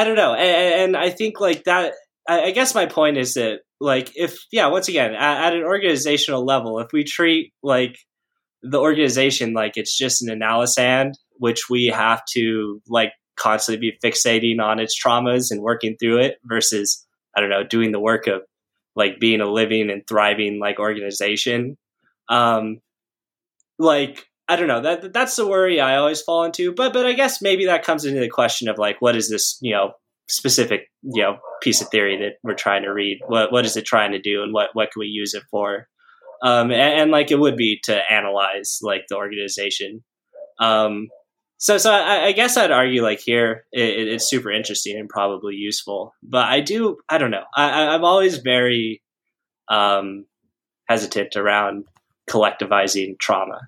I don't know, and, and I think like that. I, I, guess my point is that like if yeah, once again at, at an organizational level, if we treat like the organization like it's just an analysand, which we have to like constantly be fixating on its traumas and working through it versus I don't know doing the work of like being a living and thriving like organization. Um, like I don't know that that's the worry I always fall into. But but I guess maybe that comes into the question of like what is this you know specific you know piece of theory that we're trying to read? What what is it trying to do, and what what can we use it for? Um, and, and like it would be to analyze like the organization. Um, so, so I, I, guess I'd argue like here it, it's super interesting and probably useful. But I do, I don't know. I, I'm always very um, hesitant around collectivizing trauma.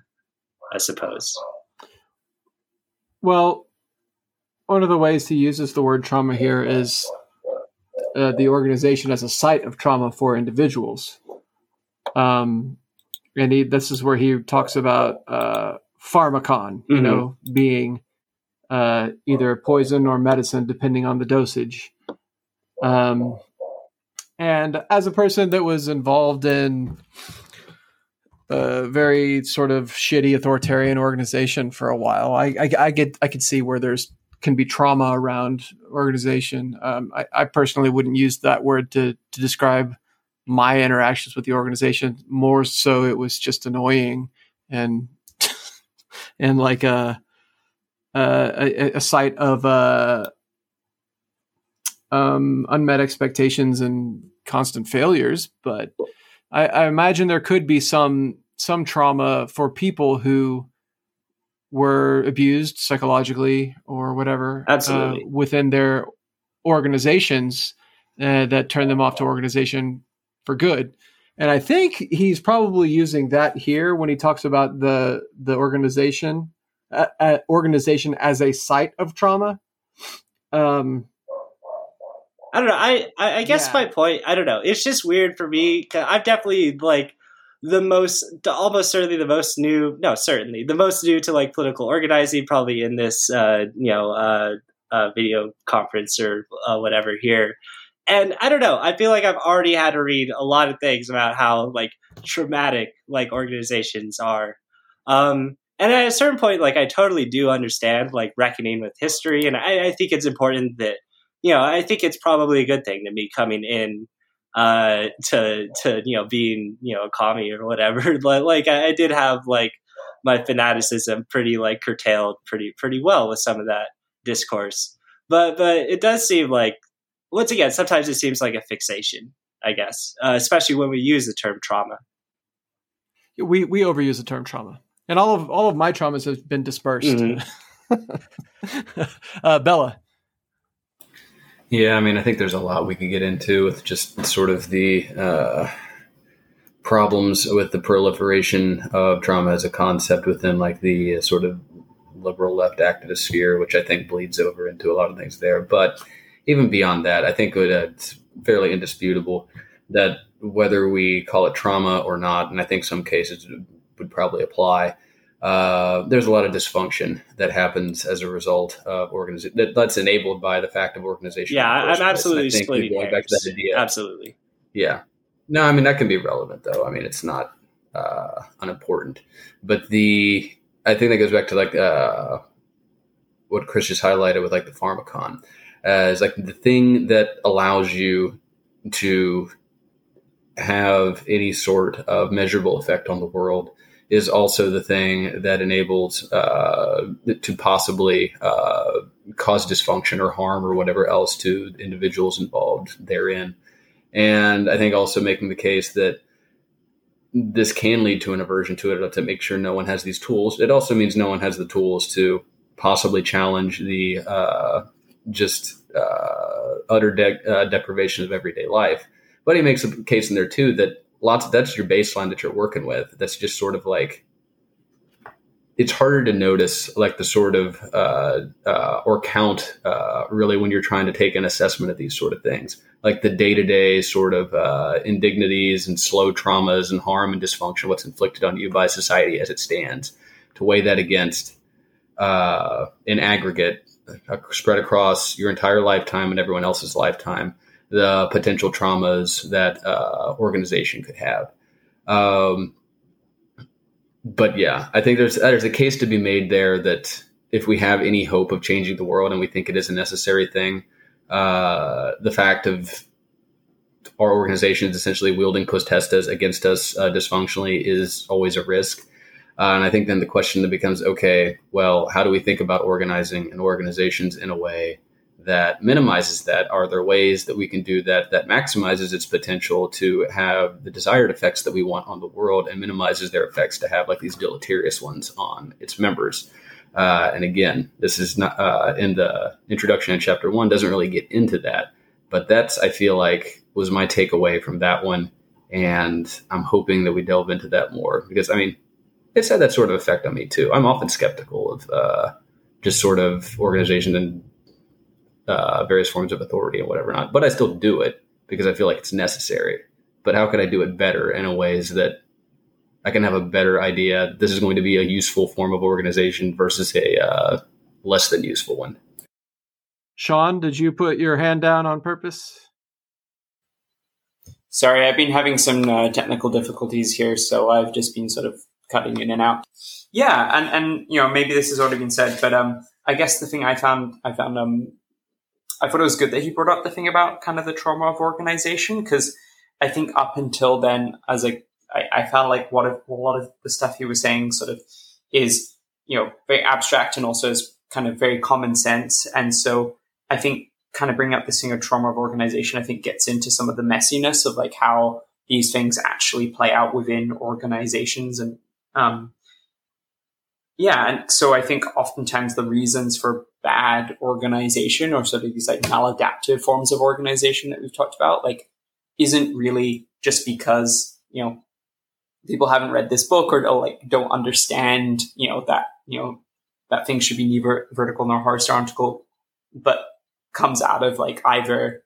I suppose. Well, one of the ways he uses the word trauma here is uh, the organization as a site of trauma for individuals. Um, and he, this is where he talks about uh, pharmakon, you mm-hmm. know, being uh, either poison or medicine, depending on the dosage. Um, and as a person that was involved in a very sort of shitty authoritarian organization for a while, I, I, I get I could see where there's can be trauma around organization. Um, I, I, personally wouldn't use that word to to describe my interactions with the organization. More so, it was just annoying and and like a a, a site of uh, um, unmet expectations and constant failures. But I, I imagine there could be some some trauma for people who were abused psychologically or whatever uh, within their organizations uh, that turned them off to organization for good and I think he's probably using that here when he talks about the the organization uh, uh, organization as a site of trauma. Um, I don't know. I I, I guess yeah. my point. I don't know. It's just weird for me. I've definitely like the most, almost certainly the most new. No, certainly the most new to like political organizing. Probably in this, uh, you know, uh, uh, video conference or uh, whatever here and I don't know. I feel like I've already had to read a lot of things about how like traumatic like organizations are. Um, and at a certain point, like I totally do understand like reckoning with history, and I, I think it's important that you know I think it's probably a good thing to me coming in uh, to to you know being you know a commie or whatever. but like I, I did have like my fanaticism pretty like curtailed pretty pretty well with some of that discourse. But but it does seem like once again, sometimes it seems like a fixation, I guess, uh, especially when we use the term trauma. We we overuse the term trauma, and all of all of my traumas have been dispersed. Mm-hmm. uh, Bella. Yeah, I mean, I think there's a lot we could get into with just sort of the uh, problems with the proliferation of trauma as a concept within like the uh, sort of liberal left activist sphere, which I think bleeds over into a lot of things there. But even beyond that, I think uh, it's fairly indisputable that whether we call it trauma or not, and I think some cases would probably apply, uh, there's a lot of dysfunction that happens as a result of organization that, that's enabled by the fact of organization. Yeah, I'm absolutely splitting going back to that idea. Absolutely. Yeah. No, I mean that can be relevant though. I mean it's not uh, unimportant, but the I think that goes back to like uh, what Chris just highlighted with like the pharmakon as like the thing that allows you to have any sort of measurable effect on the world is also the thing that enables uh, to possibly uh, cause dysfunction or harm or whatever else to individuals involved therein. And I think also making the case that this can lead to an aversion to it to make sure no one has these tools. It also means no one has the tools to possibly challenge the uh, just uh, utter de- uh, deprivation of everyday life. But he makes a case in there too that lots of that's your baseline that you're working with. That's just sort of like it's harder to notice like the sort of uh, uh, or count uh, really when you're trying to take an assessment of these sort of things like the day-to-day sort of uh, indignities and slow traumas and harm and dysfunction what's inflicted on you by society as it stands to weigh that against uh, in aggregate uh, spread across your entire lifetime and everyone else's lifetime the potential traumas that uh, organization could have. Um, but yeah, I think there's there's a case to be made there that if we have any hope of changing the world and we think it is a necessary thing, uh, the fact of our organizations essentially wielding potestas against us uh, dysfunctionally is always a risk. Uh, and I think then the question that becomes okay, well, how do we think about organizing and organizations in a way that minimizes that? Are there ways that we can do that that maximizes its potential to have the desired effects that we want on the world and minimizes their effects to have like these deleterious ones on its members? Uh, and again, this is not uh, in the introduction in chapter one doesn't really get into that, but that's I feel like was my takeaway from that one, and I'm hoping that we delve into that more because I mean, it's had that sort of effect on me too. I'm often skeptical of uh, just sort of organizations and uh, various forms of authority and whatever not. But I still do it because I feel like it's necessary. But how can I do it better in a ways that I can have a better idea? This is going to be a useful form of organization versus a uh, less than useful one. Sean, did you put your hand down on purpose? Sorry, I've been having some uh, technical difficulties here, so I've just been sort of cutting in and out. Yeah, and and you know maybe this has already been said, but um, I guess the thing I found I found um I thought it was good that he brought up the thing about kind of the trauma of organization because I think up until then, as a I, I found like what a, a lot of the stuff he was saying sort of is you know very abstract and also is kind of very common sense, and so I think kind of bringing up this thing of trauma of organization, I think gets into some of the messiness of like how these things actually play out within organizations and um, yeah, and so I think oftentimes the reasons for bad organization or sort of these like maladaptive forms of organization that we've talked about, like, isn't really just because, you know, people haven't read this book or, like don't understand, you know, that, you know, that things should be neither vertical nor horizontal, but comes out of like either,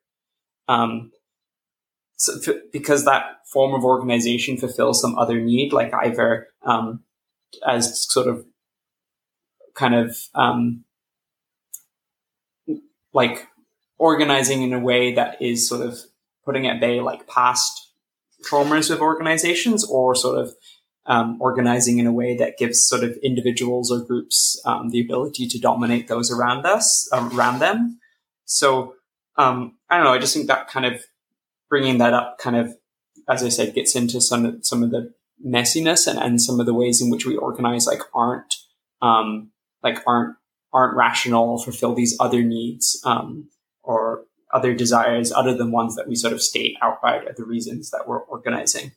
um, so f- because that form of organization fulfills some other need, like either, um, as sort of kind of um, like organizing in a way that is sort of putting at bay like past traumas of organizations or sort of um, organizing in a way that gives sort of individuals or groups um, the ability to dominate those around us um, around them. So um, i don't know i just think that kind of bringing that up kind of as i said gets into some some of the messiness and, and some of the ways in which we organize like aren't um, like aren't aren't rational, fulfill these other needs um, or other desires other than ones that we sort of state outright are the reasons that we're organizing.